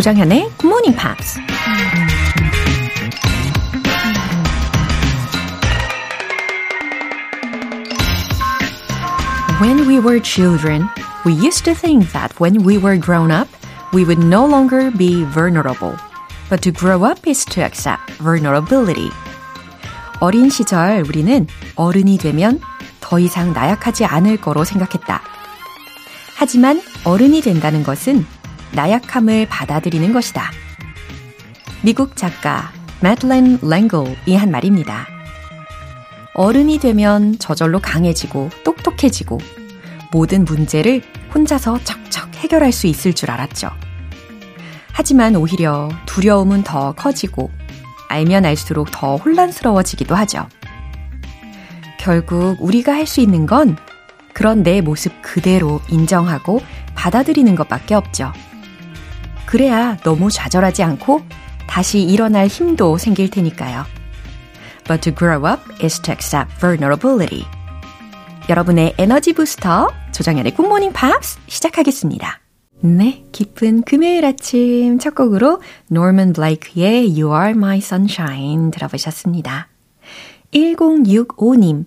조장현의 Good Morning Pops. When we were children, we used to think that when we were grown up, we would no longer be vulnerable. But to grow up is to accept vulnerability. 어린 시절 우리는 어른이 되면 더 이상 나약하지 않을 거로 생각했다. 하지만 어른이 된다는 것은 나약함을 받아들이는 것이다. 미국 작가 매틀렌 랭글이 한 말입니다. 어른이 되면 저절로 강해지고 똑똑해지고 모든 문제를 혼자서 척척 해결할 수 있을 줄 알았죠. 하지만 오히려 두려움은 더 커지고 알면 알수록 더 혼란스러워지기도 하죠. 결국 우리가 할 수 있는 건 그런 내 모습 그대로 인정하고 받아들이는 것밖에 없죠. 그래야 너무 좌절하지 않고 다시 일어날 힘도 생길 테니까요. But to grow up is to accept vulnerability. 여러분의 에너지 부스터 조정현의 굿모닝 팝스 시작하겠습니다. 네, 기쁜 금요일 아침 첫 곡으로 노먼 블레이크의 You Are My Sunshine 들어보셨습니다. 1065님,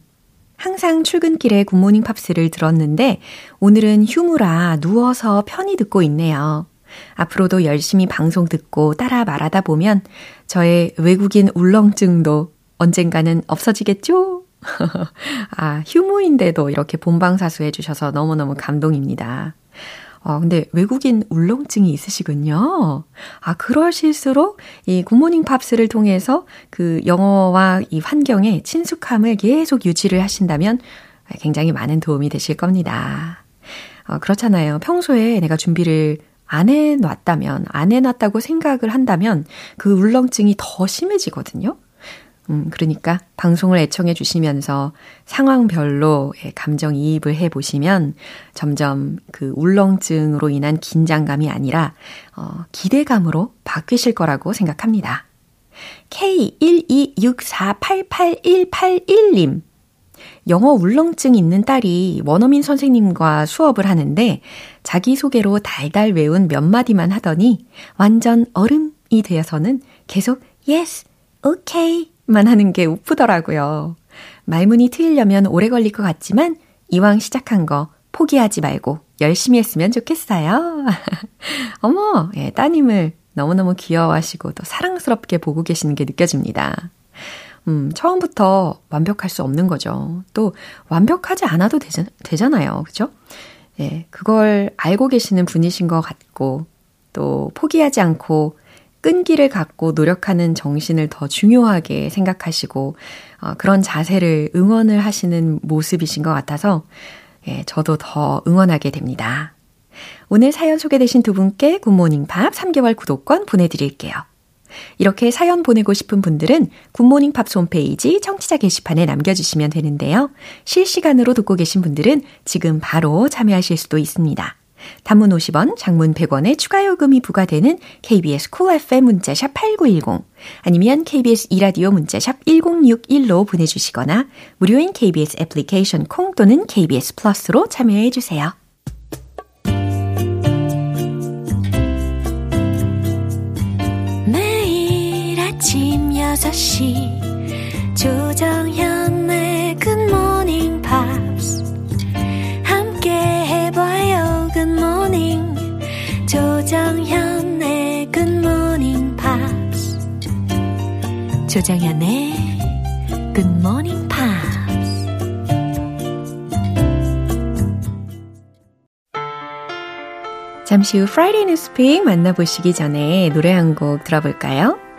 항상 출근길에 굿모닝 팝스를 들었는데 오늘은 휴무라 누워서 편히 듣고 있네요. 앞으로도 열심히 방송 듣고 따라 말하다 보면 저의 외국인 울렁증도 언젠가는 없어지겠죠? 아, 휴무인데도 이렇게 본방사수 해주셔서 너무너무 감동입니다. 어, 근데 외국인 울렁증이 있으시군요. 아, 그러실수록 이 굿모닝 팝스를 통해서 그 영어와 이 환경에 친숙함을 계속 유지를 하신다면 굉장히 많은 도움이 되실 겁니다. 어, 그렇잖아요. 평소에 내가 준비를 안 해놨다면, 안 해놨다고 생각을 한다면 그 울렁증이 더 심해지거든요. 음, 그러니까 방송을 애청해 주시면서 상황별로 예, 감정 이입을 해 보시면 점점 그 울렁증으로 인한 긴장감이 아니라 어, 기대감으로 바뀌실 거라고 생각합니다. K126488181님. 영어 울렁증 있는 딸이 원어민 선생님과 수업을 하는데 자기소개로 달달 외운 몇 마디만 하더니 완전 얼음이 되어서는 계속 yes, okay 만 하는 게 우프더라고요. 말문이 트이려면 오래 걸릴 것 같지만 이왕 시작한 거 포기하지 말고 열심히 했으면 좋겠어요. 어머, 예, 따님을 너무너무 귀여워하시고 또 사랑스럽게 보고 계시는 게 느껴집니다. 음, 처음부터 완벽할 수 없는 거죠. 또 완벽하지 않아도 되잖, 되잖아요. 그죠? 예, 그걸 알고 계시는 분이신 것 같고 또 포기하지 않고 끈기를 갖고 노력하는 정신을 더 중요하게 생각하시고 어, 그런 자세를 응원을 하시는 모습이신 것 같아서 예, 저도 더 응원하게 됩니다. 오늘 사연 소개되신 두 분께 굿모닝 팝 3개월 구독권 보내드릴게요. 이렇게 사연 보내고 싶은 분들은 굿모닝 팝 홈페이지 청취자 게시판에 남겨주시면 되는데요. 실시간으로 듣고 계신 분들은 지금 바로 참여하실 수도 있습니다. 단문 50원, 장문 100원의 추가 요금이 부과되는 KBS cool FM 문자샵 8910 아니면 KBS 2라디오 문자샵 1061로 보내주시거나 무료인 KBS 애플리케이션 콩 또는 KBS 플러스로 참여해 주세요. 6시 조정현의 굿모닝 팝스 함께 해봐요 good morning 조정현의 굿모닝 팝스 조정현의 굿모닝 잠시 후 프라이데이 뉴스픽 만나보시기 전에 노래 한 곡 들어볼까요?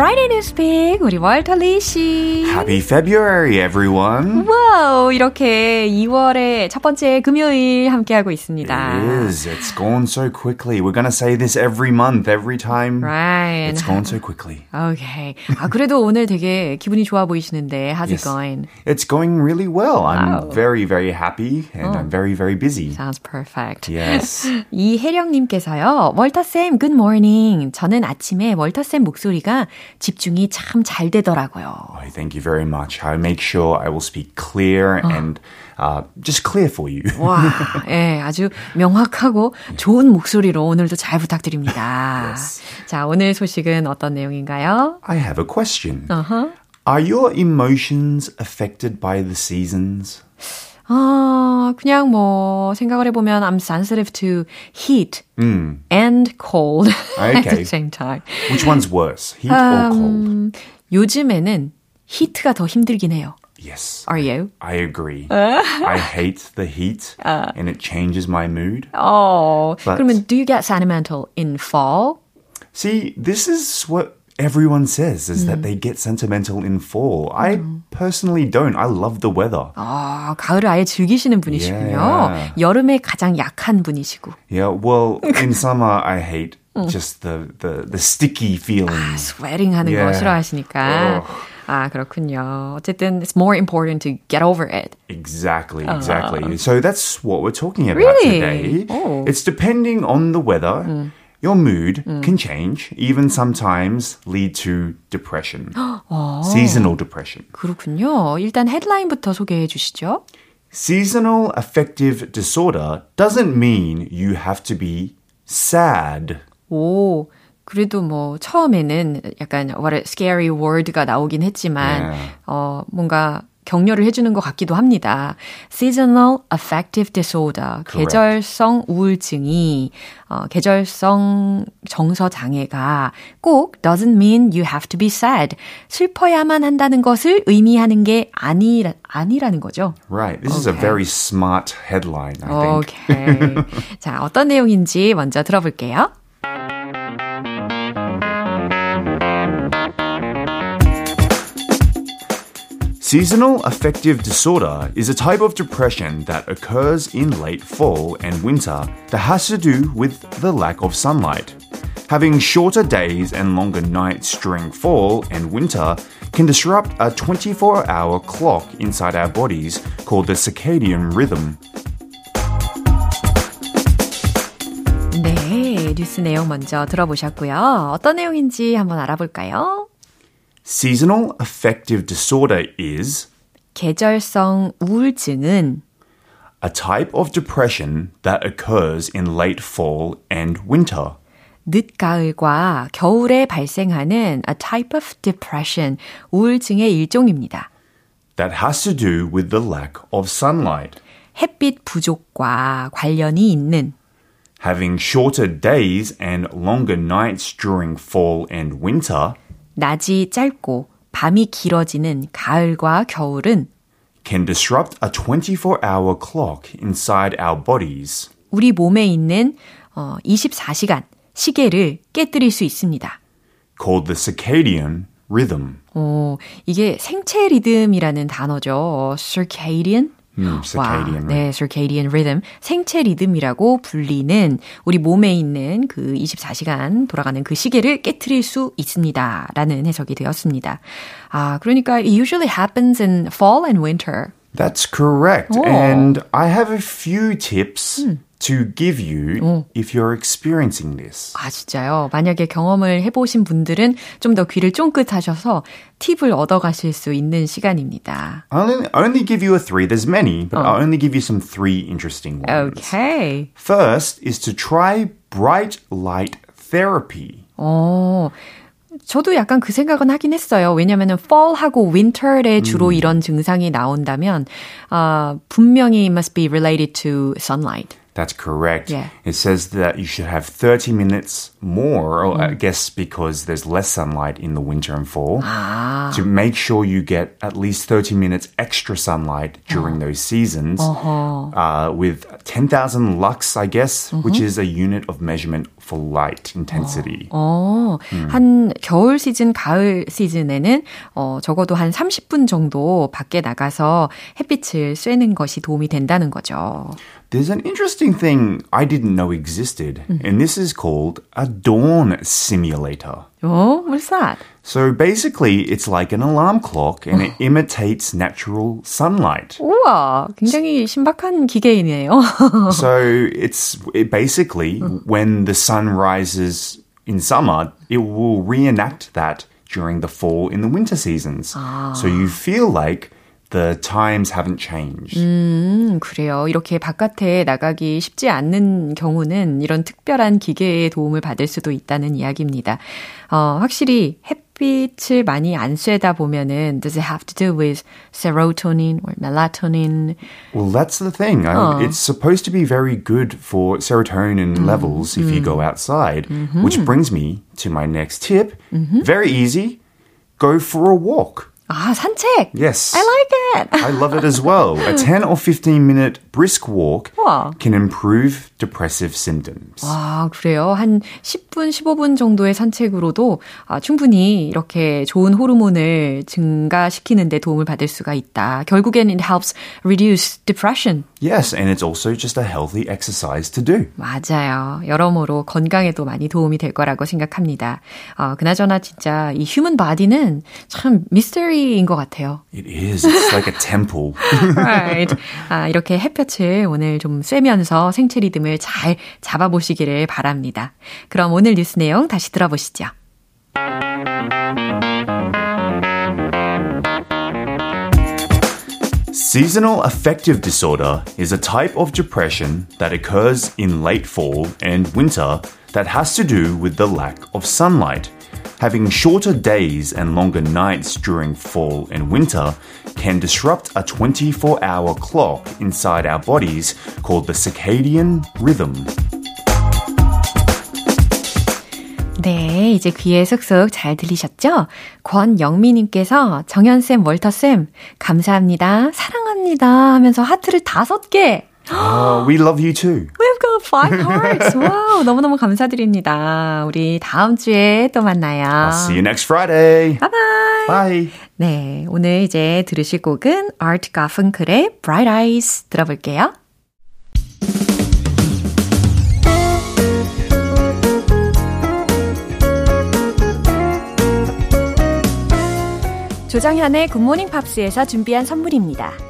Friday Newspeak 우리 월터 리 씨. Happy February, everyone. 와우, 이렇게 2월의 첫 번째 금요일 함께하고 있습니다. It is. It's gone so quickly. We're going to say this every month, every time. Right. It's gone so quickly. Okay. 아, 그래도 오늘 되게 기분이 좋아 보이시는데, how's Yes. it going? It's going really well. I'm Wow. very, very happy and I'm very, very busy. Sounds perfect. Yes. 이혜령님께서요, 월터 쌤, good morning. 저는 아침에 월터 쌤 목소리가 집중이 참 잘 되더라고요. Oh, thank you very much. I make sure I will speak clear and uh, just clear for you. 와, 예, 아주 명확하고 좋은 목소리로 오늘도 잘 부탁드립니다. 자, 오늘 소식은 어떤 내용인가요? I have a question. Uh-huh. Are your emotions affected by the seasons? 아, 그냥 뭐 생각을 해보면 I'm sensitive to heat and cold at the Okay. same time. Which one's worse, heat or cold? 음, 요즘에는 히트가 더 힘들긴 해요. Yes. Are you? I agree. I hate the heat and it changes my mood. 어, But- 그러면 do you get sentimental in fall? See, this is what everyone says is that they get sentimental in fall. I personally don't. I love the weather. 아, 가을을 아예 즐기시는 분이시군요. Yeah. 여름에 가장 약한 분이시고. Yeah, well, in summer I hate just the, the, the sticky feeling. 스웨링 하는 거 Yeah. 싫어하시니까. 아, 그렇군요. 어쨌든 it's more important to get over it. Exactly, exactly. So that's what we're talking about Really? today. Oh. It's depending on the weather. Your mood can change, even sometimes lead to depression. Seasonal depression. 그렇군요. 일단 헤드라인부터 소개해 주시죠. Seasonal affective disorder doesn't mean you have to be sad. 오, 그래도 뭐 처음에는 약간 what a scary word가 나오긴 했지만 Yeah. 어 뭔가 격려를 해주는 것 같기도 합니다. Seasonal affective disorder, Correct. 계절성 우울증이 어, 계절성 정서 장애가 꼭 doesn't mean you have to be sad. 슬퍼야만 한다는 것을 의미하는 게 아니 아니라는 거죠. Right. This is a Okay. very smart headline, I think. 오케이. 자, 어떤 내용인지 먼저 들어볼게요. Seasonal affective disorder is a type of depression that occurs in late fall and winter that has to do with the lack of sunlight. Having shorter days and longer nights during fall and winter can disrupt a 24 hour clock inside our bodies called the circadian rhythm. 네, 뉴스 내용 먼저 들어보셨고요. 어떤 내용인지 한번 알아볼까요? Seasonal affective disorder is 계절성 우울증은 a type of depression that occurs in late fall and winter. 늦가을과 겨울에 발생하는 a type of depression, 우울증의 일종입니다. that has to do with the lack of sunlight. 햇빛 부족과 관련이 있는 Having shorter days and longer nights during fall and winter 낮이 짧고 밤이 길어지는 가을과 겨울은 can disrupt a 24 hour clock inside our bodies. 우리 몸에 있는 어, 24시간 시계를 깨뜨릴 수 있습니다. called the circadian rhythm. 어, 이게 생체 리듬이라는 단어죠. circadian. 음, 와, circadian 네, circadian rhythm. 생체 리듬이라고 불리는 우리 몸에 있는 그 24시간 돌아가는 그 시계를 깨뜨릴 수 있습니다. 라는 해석이 되었습니다. 아, 그러니까 it usually happens in fall and winter. That's correct. Oh. And I have a few tips to give you if you're experiencing this. 아, 진짜요? 만약에 경험을 해보신 분들은 좀 더 귀를 쫑긋하셔서 팁을 얻어가실 수 있는 시간입니다. I'll only, only give you a three. There's many, but I'll only give you some three interesting ones. Okay. First is to try bright light therapy. 어, 저도 약간 그 생각은 하긴 했어요. 왜냐면은 fall하고 winter에 주로 이런 증상이 나온다면, 아, 분명히 must be related to sunlight. That's correct. Yeah. It says that you should have 30 minutes more, or I guess because there's less sunlight in the winter and fall, to make sure you get at least 30 minutes extra sunlight during those seasons uh, with 10,000 lux, I guess, which is a unit of measurement for light intensity. 어, 음. 한 겨울 시즌, 가을 시즌에는 어, 적어도 한 30분 정도 밖에 나가서 햇빛을 쐬는 것이 도움이 된다는 거죠. There's an interesting thing I didn't know existed, mm-hmm. and this is called a dawn simulator. Oh, what's that? So basically, it's like an alarm clock and it imitates natural sunlight. 우와, 굉장히 신박한 기계이네요. so it's it basically when the sun rises in summer, it will reenact that during the fall in the winter seasons. Ah. So you feel like the times haven't changed. 음, 그래요. 이렇게 바깥에 나가기 쉽지 않는 경우는 이런 특별한 기계의 도움을 받을 수도 있다는 이야기입니다. 어, 확실히 햇빛을 많이 안 쐬다 보면은 does it have to do with serotonin or melatonin? Well, that's the thing. 어. It's supposed to be very good for serotonin 음, levels if 음. you go outside, 음흠. which brings me to my next tip. 음흠. Very easy. Go for a walk. 아, 산책. Yes. I like it. I love it as well. A 10 or 15 minute brisk walk 와. can improve depressive symptoms. 아, 그래요. 한 10분, 15분 정도의 산책으로도 아, 충분히 이렇게 좋은 호르몬을 증가시키는 데 도움을 받을 수가 있다. 결국엔 it helps reduce depression. Yes, and it's also just a healthy exercise to do. 맞아요. 여러모로 건강에도 많이 도움이 될 거라고 생각합니다. 어, 그나저나 진짜 이 human body는 참 미스터리 인 것 같아요. It is. It's like a temple. right. 아, 이렇게 햇볕을 오늘 좀 쐬면서 생체 리듬을 잘 잡아보시기를 바랍니다. 그럼 오늘 뉴스 내용 다시 들어보시죠. Seasonal affective disorder is a type of depression that occurs in late fall and winter that has to do with the lack of sunlight. Having shorter days and longer nights during fall and winter can disrupt a 24 hour clock inside our bodies called the circadian rhythm. 네, 이제 귀에 쏙쏙 잘 들리셨죠? 권영미님께서 정연쌤, 월터쌤, 감사합니다. 사랑합니다. 하면서 하트를 다섯 개. Uh, we love you too. We've got five hearts. wow, 너무너무 감사드립니다. 우리 다음 주에 또 만나요. I'll see you next Friday. Bye bye. Bye. 네, 오늘 이제 들으실 곡은 Art Garfunkel의 Bright Eyes 들어볼게요. 조정현의 굿모닝 팝스에서 준비한 선물입니다.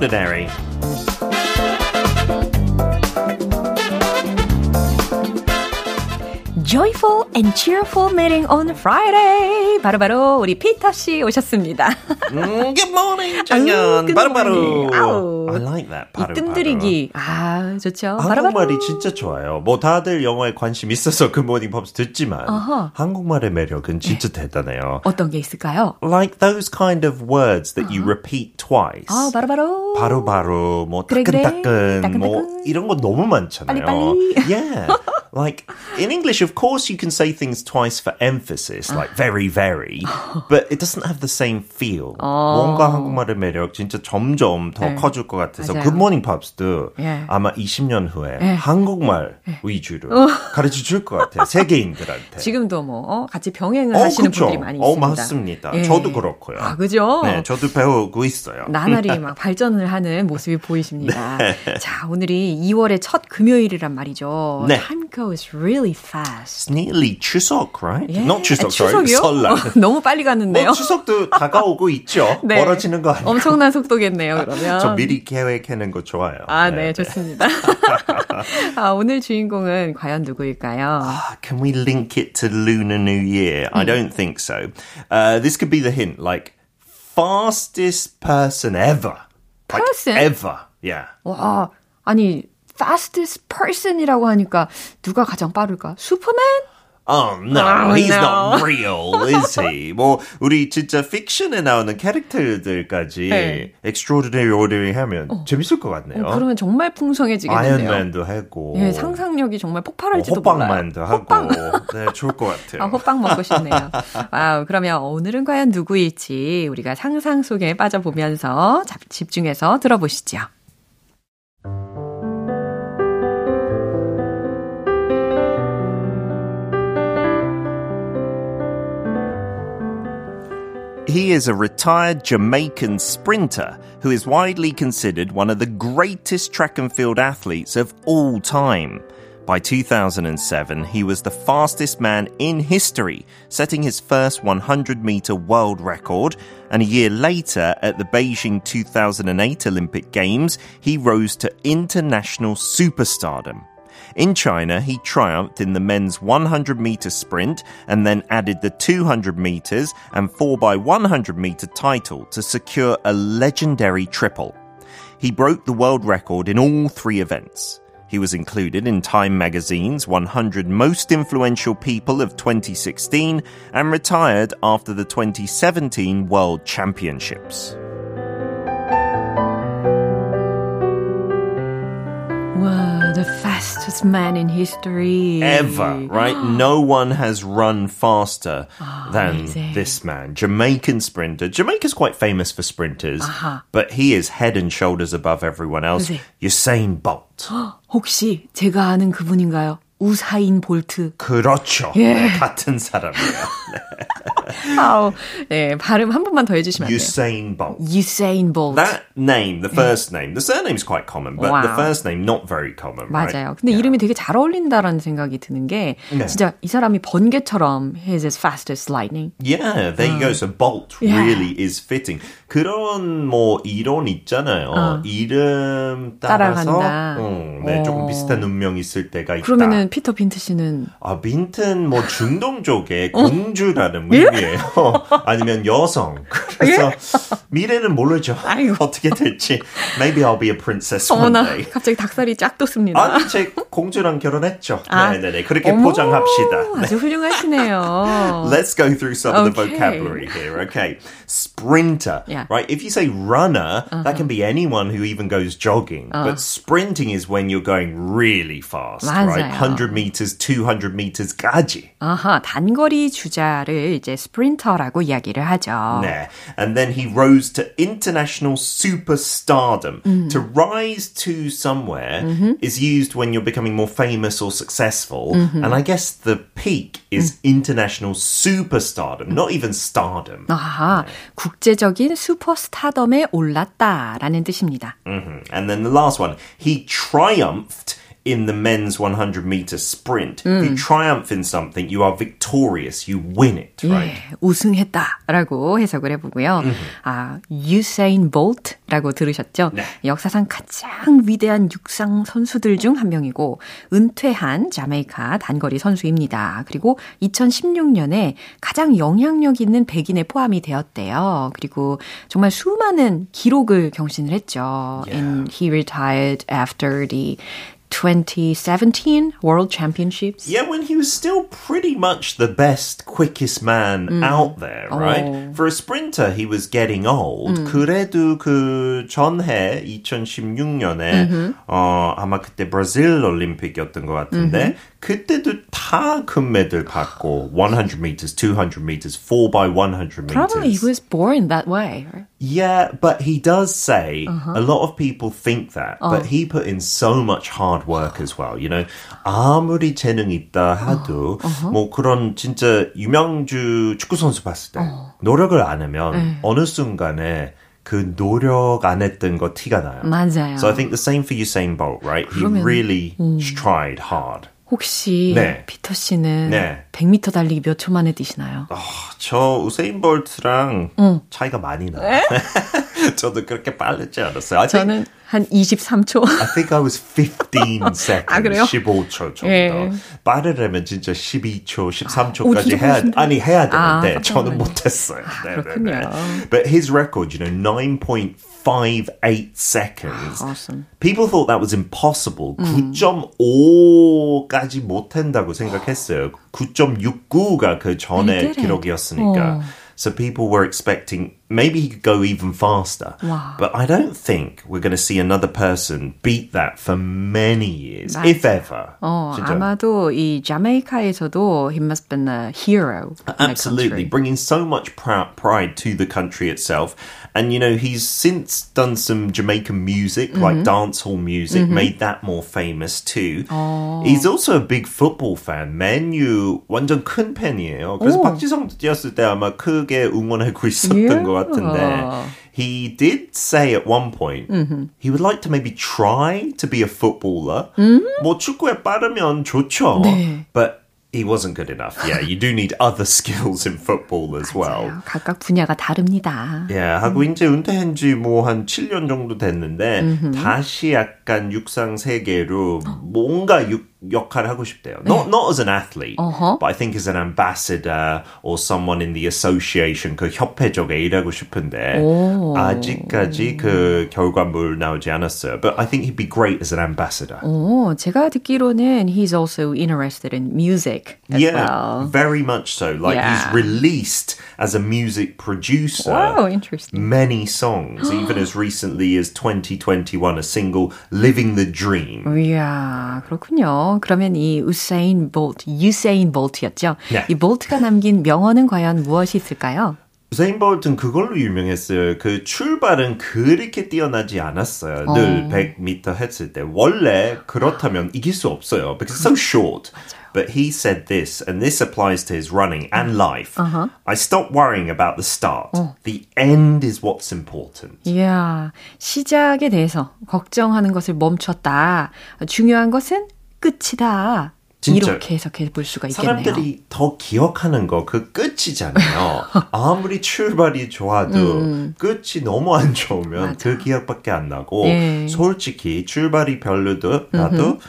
extraordinary. Joyful and cheerful meeting on Friday. 바로바로 바로 우리 피터 씨 오셨습니다. mm, good morning, 장현. 바로바로. I like that. 바로, 뜸들이기. 아, 좋죠. 한국말이 진짜 좋아요. 뭐 다들 영어에 관심 있어서 굿모닝 팝스 듣지만 uh-huh. 한국말의 매력은 진짜 네. 대단해요. 어떤 게 있을까요? Like those kind of words that uh-huh. you repeat twice. 아, 바로바로. 바로바로 뭐 그래, 따끈따끈 그래. 뭐 이런 거 너무 많잖아요. 빨리 빨리. Yeah. like in English of course you can say things twice for emphasis like very very but it doesn't have the same feel. 뭔가 한국말의 매력 진짜 점점 더 네. 커질 것 같아서 맞아요. 굿모 닝 팝스도 예. 아마 20년 후에 예. 한국말 예. 위주로 어. 가르쳐 줄 것 같아요. 세계인들한테. 지금도 뭐 어, 같이 병행을 어, 하시는 그쵸? 분들이 많이 어, 있습니다. 어, 맞습니다. 예. 저도 그렇고요. 아, 그죠? 네, 저도 배우고 있어요. 나날이 막 발전을 하는 모습이 보이십니다. 네. 자, 오늘이 2월의 첫 금요일이란 말이죠. 네. Time goes really fast. Nearly 추석, right? 예. Not 추석, sorry. 설날. 어, 너무 빨리 갔는데요. 뭐, 추석도 다가오고 있죠. 네. 멀어지는 거 아니에요? 엄청난 속도겠네요, 그러면. 저 미리 계획해낸 거 좋아요. 아, 네, 네 좋습니다. 아, 오늘 주인공은 과연 누구일까요? Uh, can we link it to Lunar New Year? I don't think so. Uh, this could be the hint, like fastest person ever. Person? Like, ever. Yeah. 와, 아니 fastest person이라고 하니까 누가 가장 빠를까? 슈퍼맨? Oh no, Oh, he's no. not real, is he? 뭐 우리 진짜 픽션에 나오는 캐릭터들까지 네. extraordinary, ordinary 하면 재밌을 것 같네요. 어, 그러면 정말 풍성해지겠는데요. 아이언맨도 하고, 예, 상상력이 정말 뭐 폭발할지도 몰라요. 호빵맨도 하고, 호빵. 네, 좋을 것 같아요. 아, 호빵 먹고 싶네요. wow, 그러면 오늘은 과연 누구일지 우리가 상상 속에 빠져보면서 자- 집중해서 들어보시죠. He is a retired Jamaican sprinter who is widely considered one of the greatest track and field athletes of all time. By 2007, he was the fastest man in history, setting his first 100 meter world record. And a year later, at the Beijing 2008 Olympic Games, he rose to international superstardom. In China, he triumphed in the men's 100 meter sprint and then added the 200 meters and 4x100 meter title to secure a legendary triple. He broke the world record in all three events. He was included in Time magazine's 100 Most Influential People of 2016 and retired after the 2017 World Championships 와, the fastest man in history. ever, right? no one has run faster than amazing. this man. Jamaican sprinter. Jamaica's quite famous for sprinters, but he is head and shoulders above everyone else. 그지? Usain Bolt. 혹시 제가 아는 그분인가요? 우사인 볼트. 그렇죠. 예. 네, 같은 사람이에요. 아우, 네, 발음 한 번만 더 해주시면 안 돼요? Usain Bolt. Usain Bolt. That name, the first name, the surname's quite common, but the Wow. first name not very common, right? 맞아요. 근데 이름이 되게 잘 어울린다라는 생각이 드는 게 네. 진짜 이 사람이 번개처럼 he's as fast as lightning. Yeah, there you go. So Bolt Yeah. really is fitting. 그런 뭐 이론 있잖아요. 이름 따라서 따라간다. 음, 네, 조금 어. 비슷한 운명 있을 때가 있다. 그러면은 피터 빈트 씨는 아, 빈튼 뭐 중동 쪽에 공주라는 의미예요. 아니면 여성. 그래서 미래는 모르죠. 아이고. 어떻게 될지. Maybe I'll be a princess one 어머나 day. 갑자기 닭살이 쫙 돋습니다. 아니, 제 공주랑 결혼했죠. 아. 네네네. 그렇게 어머, 포장합시다. 네. 아주 훌륭하시네요. Let's go through some of the Okay. vocabulary here. Okay. Sprinter. Yeah. Right. If you say runner, that can be anyone who even goes jogging. But sprinting is when you're going really fast. Right. 맞아요. 100 meters, 200 meters,까지. 아하, 단거리 주자를 이제 스프린터라고 이야기를 하죠. 네. And then he rose to international superstardom. To rise to somewhere is used when you're becoming more famous or successful. And I guess the peak is international superstardom, not even stardom. 아하, 국제적인 슈퍼스타덤에 올랐다라는 뜻입니다. Mhm. And then the last one, he triumphed in the men's 100 meter sprint. If you triumph in something, you are victorious, you win it, right? 예, 우승했다라고 해석을 해보고요. 아, 유세인 볼트라고 들으셨죠? 네. 역사상 가장 위대한 육상 선수들 중 한 명이고 은퇴한 자메이카 단거리 선수입니다. 그리고 2016년에 가장 영향력 있는 백인에 포함이 되었대요. 그리고 정말 수많은 기록을 경신을 했죠. And he retired after the 2017 World Championships. Yeah, when he was still pretty much the best, quickest man out there, right? Oh. For a sprinter, he was getting old. 그래도 그 전해 2016년에 어 아마 그때 브라질 올림픽이었던 것 같은데 그때도 다 금메달 받고 100 meters, 200 meters, 4 by 100 meters. Probably he was born that way. Right? Yeah, but he does say a lot of people think that, but he put in so much hard work as well. You know, 아무리 재능 있다 해도 뭐 그런 진짜 유명주 축구 선수 봤을 때 노력을 안 하면 어느 순간에 그 노력 안 했던 거 티가 나요. 맞아요. So I think the same for Usain Bolt, right? He 그러면- really tried hard. 혹시 네. 피터 씨는 네. 100m 달리기 몇 초 만에 뛰시나요? 저 우세인 볼트랑 차이가 많이 나요. 저도 그렇게 빠르지 않았어요. Think 저는 한 23초. I think I was 15 seconds. 아, 그래요? 15초 정도. 예. 빠르려면 진짜 12초, 오, 13초까지 진짜 해야? 아니, 해야 아, 되는데, 깜짝 저는. 못했어요. 네, 네, 그렇군요. 네. But his record, you know, 9.58 seconds. Awesome. People thought that was impossible. 음. 9.5까지 못한다고 생각했어요. 9.69가 그 전에. 기록이었으니까. 어. So people were expecting maybe he could go even faster. Wow. But I don't think we're going to see another person beat that for many years, 맞아요. if ever. 어, 진짜. 아마도 이 자메이카에서도 he must have been a hero. in the Absolutely, country. bringing so much prou- pride to the country itself. And you know, he's since done some Jamaican music, Mm-hmm. like dancehall music, made that more famous too. Oh. He's also a big football fan. 맨유 완전 큰 팬이에요. 그래서 오. 박지성도 뛰었을 때 아마 크게 응원하고 있었던 Yeah. 것 같 은데. He did say at one point Mm-hmm. he would like to maybe try to be a footballer. 뭐 축구에 빠르면 좋죠. Mm? 네. But he wasn't good enough. Yeah, you do need other skills in football as well. 맞아요. 각각 분야가 다릅니다. 예, 하고 이제 은퇴한 지 뭐 한 7년 정도 됐는데 다시 약간 육상 세계로 뭔가 육, 역할을 하고 싶대요. Not, not as an athlete, 어허. but I think as an ambassador or someone in the association, 그 협회 쪽에 일하고 싶은데 오. 아직까지 그 결과물 나오지 않았어요. But I think he'd be great as an ambassador. 오, 제가 듣기로는 he's also interested in music as yeah, well. very much so. Like Yeah. he's released as a music producer. Wow, interesting. many songs, even as recently as 2021, a single "Living the Dream." 이야, 그렇군요. 그러면 이 우사인 볼트, 유세인 볼트였죠. 네. 이 볼트가 남긴 명언은 과연 무엇이 있을까요? 우사인 볼트는 그걸로 유명했어요. 그 출발은 그렇게 뛰어나지 않았어요. 늘 100m 했을 때. 원래 그렇다면 이길 수 없어요. Because so short. But he said this, and this applies to his running and life. I stopped worrying about the start. The end is what's important. 이야, 시작에 대해서 걱정하는 것을 멈췄다. 중요한 것은 끝이다. 진짜. 이렇게 해석해 볼 수가 있겠네요. 사람들이 더 기억하는 거 그 끝이잖아요. 아무리 출발이 좋아도 끝이 너무 안 좋으면 그 기억밖에 안 나고 예. 솔직히 출발이 별로도 나도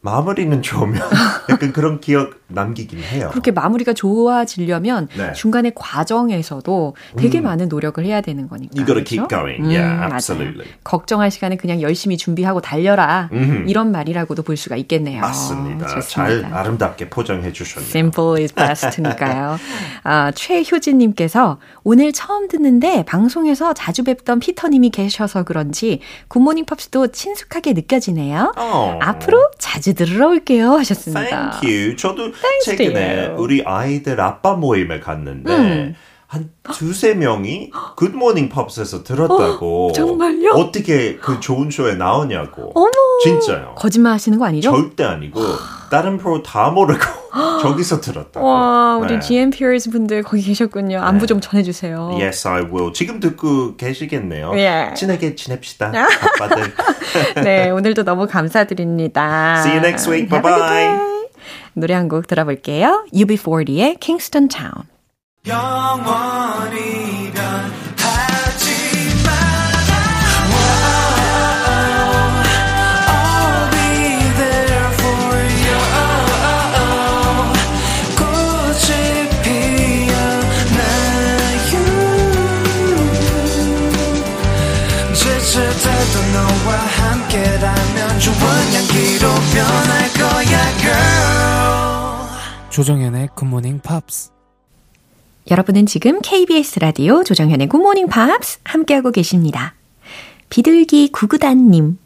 마무리는 좋으면 약간 그런 기억 남기긴 해요. 그렇게 마무리가 좋아지려면 네. 중간에 과정에서도 되게 많은 노력을 해야 되는 거니까. You gotta 그렇죠? keep going. Yeah, 맞아요. absolutely. 걱정할 시간에 그냥 열심히 준비하고 달려라. 이런 말이라고도 볼 수가 있겠네요. 맞습니다. 잘 좋습니다. 아름답게 포장해 주셨네요. Simple is best니까요. 아, 최효진님께서 오늘 처음 듣는데 방송에서 자주 뵙던 피터님이 계셔서 그런지 굿모닝 팝스도 친숙하게 느껴지네요. 어. 앞으로 자주 들으러 올게요 하셨습니다. Thank you. 저도 최근에. 우리 아이들 아빠 모임에 갔는데 한 두세 명이 굿모닝 팝스에서 들었다고. 어, 정말요? 어떻게 그 좋은 쇼에 나오냐고. 어머. 진짜요. 거짓말 하시는 거 아니죠? 절대 아니고 다른 프로 다 모르고 저기서 들었다고. 와, 우리 네. GMPers 분들 거기 계셨군요. 안부 좀 전해주세요. Yes, I will. 지금 듣고 계시겠네요. 예. 친하게 지냅시다. 아빠들. 네, 오늘도 너무 감사드립니다. See you next week. Bye-bye. day. 노래 한 곡 들어볼게요. UB40의 Kingston Town. 너와 함께라면 좋은 향기로 변할 거야 girl 조정현의 굿모닝 팝스 여러분은 지금 KBS 라디오 조정현의 굿모닝 팝스 함께하고 계십니다. 비둘기 구구단님,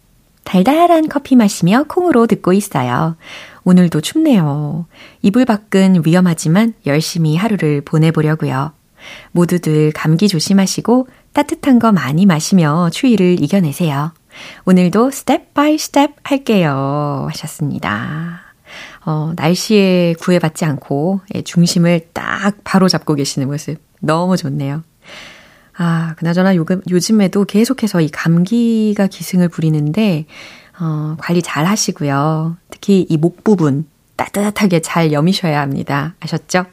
달달한 커피 마시며 콩으로 듣고 있어요. 오늘도 춥네요. 이불 밖은 위험하지만 열심히 하루를 보내보려고요. 모두들 감기 조심하시고 따뜻한 거 많이 마시며 추위를 이겨내세요. 오늘도 step by step 할게요. 하셨습니다. 어, 날씨에 구애받지 않고 예, 중심을 딱 바로 잡고 계시는 모습 너무 좋네요. 아, 그나저나 요, 요즘에도 계속해서 이 감기가 기승을 부리는데 어, 관리 잘 하시고요. 특히 이 목 부분 따뜻하게 잘 여미셔야 합니다. 아셨죠?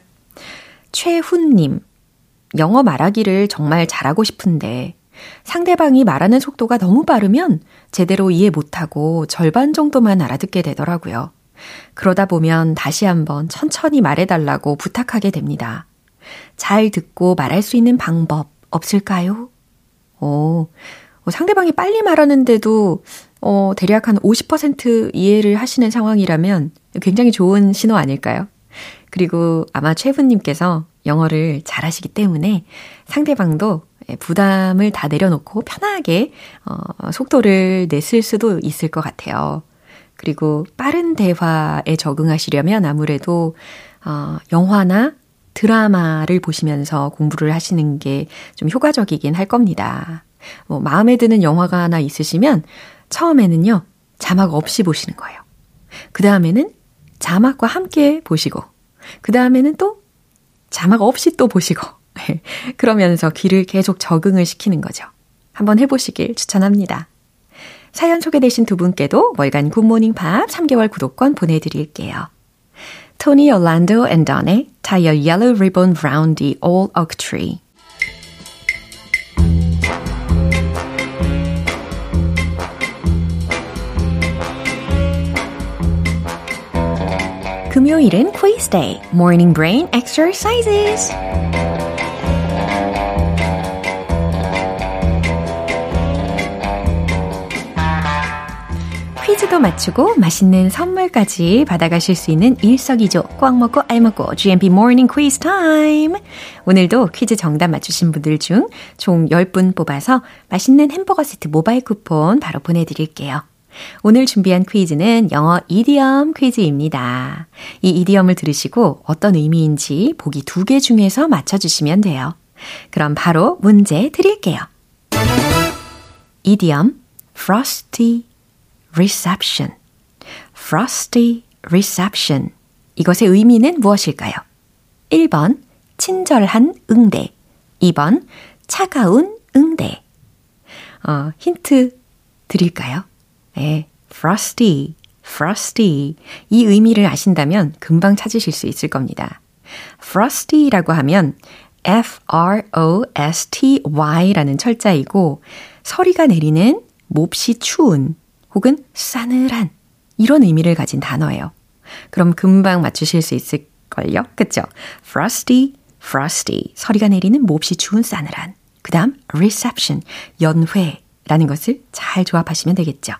최훈님, 영어 말하기를 정말 잘하고 싶은데 상대방이 말하는 속도가 너무 빠르면 제대로 이해 못하고 절반 정도만 알아듣게 되더라고요. 그러다 보면 다시 한번 천천히 말해달라고 부탁하게 됩니다. 잘 듣고 말할 수 있는 방법 없을까요? 오, 어, 상대방이 빨리 말하는데도 어, 대략 한 50% 이해를 하시는 상황이라면 굉장히 좋은 신호 아닐까요? 그리고 아마 최분님께서 영어를 잘하시기 때문에 상대방도 부담을 다 내려놓고 편하게 어, 속도를 냈을 수도 있을 것 같아요. 그리고 빠른 대화에 적응하시려면 아무래도 어, 영화나 드라마를 보시면서 공부를 하시는 게 좀 효과적이긴 할 겁니다. 뭐 마음에 드는 영화가 하나 있으시면 처음에는요 자막 없이 보시는 거예요. 그 다음에는 자막과 함께 보시고 그 다음에는 또 자막 없이 또 보시고 그러면서 귀를 계속 적응을 시키는 거죠. 한번 해보시길 추천합니다. 사연 소개되신 두 분께도 월간 굿모닝 팝스 3개월 구독권 보내드릴게요. Tony Orlando and Dawn의 Tie a Yellow Ribbon Round the Old Oak Tree 금요일은 quiz day, morning brain exercises. 퀴즈도 맞추고 맛있는 선물까지 받아가실 수 있는 일석이조 꽉 먹고 알 먹고 GMP Quiz Time. 오늘도 퀴즈 정답 맞추신 분들 중 총 10분 뽑아서 맛있는 햄버거 세트 모바일 쿠폰 바로 보내드릴게요. 오늘 준비한 퀴즈는 영어 이디엄 퀴즈입니다. 이 이디엄을 들으시고 어떤 의미인지 보기 두 개 중에서 맞춰주시면 돼요. 그럼 바로 문제 드릴게요. 이디엄 frosty reception frosty reception 이것의 의미는 무엇일까요? 1번 친절한 응대 2번 차가운 응대 어, 힌트 드릴까요? 네, frosty, frosty. 이 의미를 아신다면 금방 찾으실 수 있을 겁니다. frosty라고 하면 f-r-o-s-t-y라는 철자이고 서리가 내리는 몹시 추운 혹은 싸늘한 이런 의미를 가진 단어예요. 그럼 금방 맞추실 수 있을걸요? 그쵸? frosty, frosty. 서리가 내리는 몹시 추운 싸늘한. 그 다음 reception, 연회라는 것을 잘 조합하시면 되겠죠.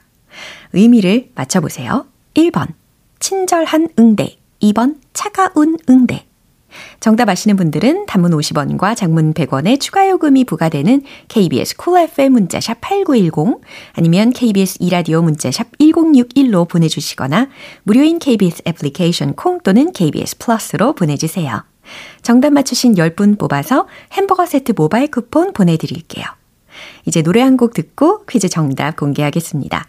의미를 맞춰보세요. 1번, 친절한 응대. 2번, 차가운 응대. 정답 아시는 분들은 단문 50원과 장문 100원의 추가 요금이 부과되는 KBS Cool FM 문자샵 8910 아니면 KBS 이라디오 문자샵 1061로 보내주시거나 무료인 KBS 애플리케이션 콩 또는 KBS 플러스로 보내주세요. 정답 맞추신 10분 뽑아서 햄버거 세트 모바일 쿠폰 보내드릴게요. 이제 노래 한 곡 듣고 퀴즈 정답 공개하겠습니다.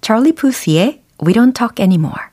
Charlie Puth의 We Don't Talk Anymore.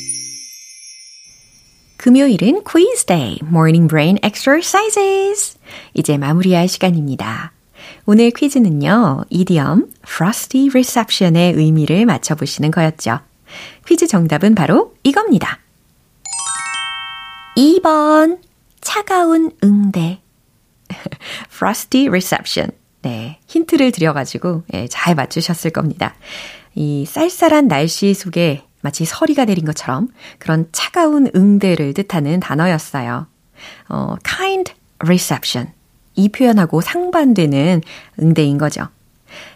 금요일은 quiz day, morning brain exercises. 이제 마무리할 시간입니다. 오늘 퀴즈는요, 이디엄 frosty reception의 의미를 맞춰보시는 거였죠. 퀴즈 정답은 바로 이겁니다. 2번, 차가운 응대. frosty reception. 네, 힌트를 드려가지고 예, 잘 맞추셨을 겁니다. 이 쌀쌀한 날씨 속에 마치 서리가 내린 것처럼 그런 차가운 응대를 뜻하는 단어였어요. 어, kind reception. 이 표현하고 상반되는 응대인 거죠.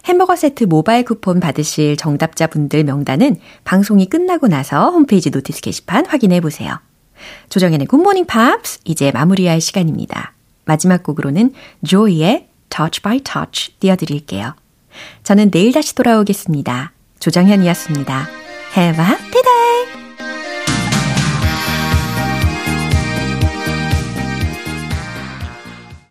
햄버거 세트 모바일 쿠폰 받으실 정답자분들 명단은 방송이 끝나고 나서 홈페이지 notice 게시판 확인해 보세요. 조정현의 굿모닝 팝스 이제 마무리할 시간입니다. 마지막 곡으로는 조이의 Touch by Touch 띄워드릴게요. 저는 내일 다시 돌아오겠습니다. 조정현이었습니다. Have a happy day!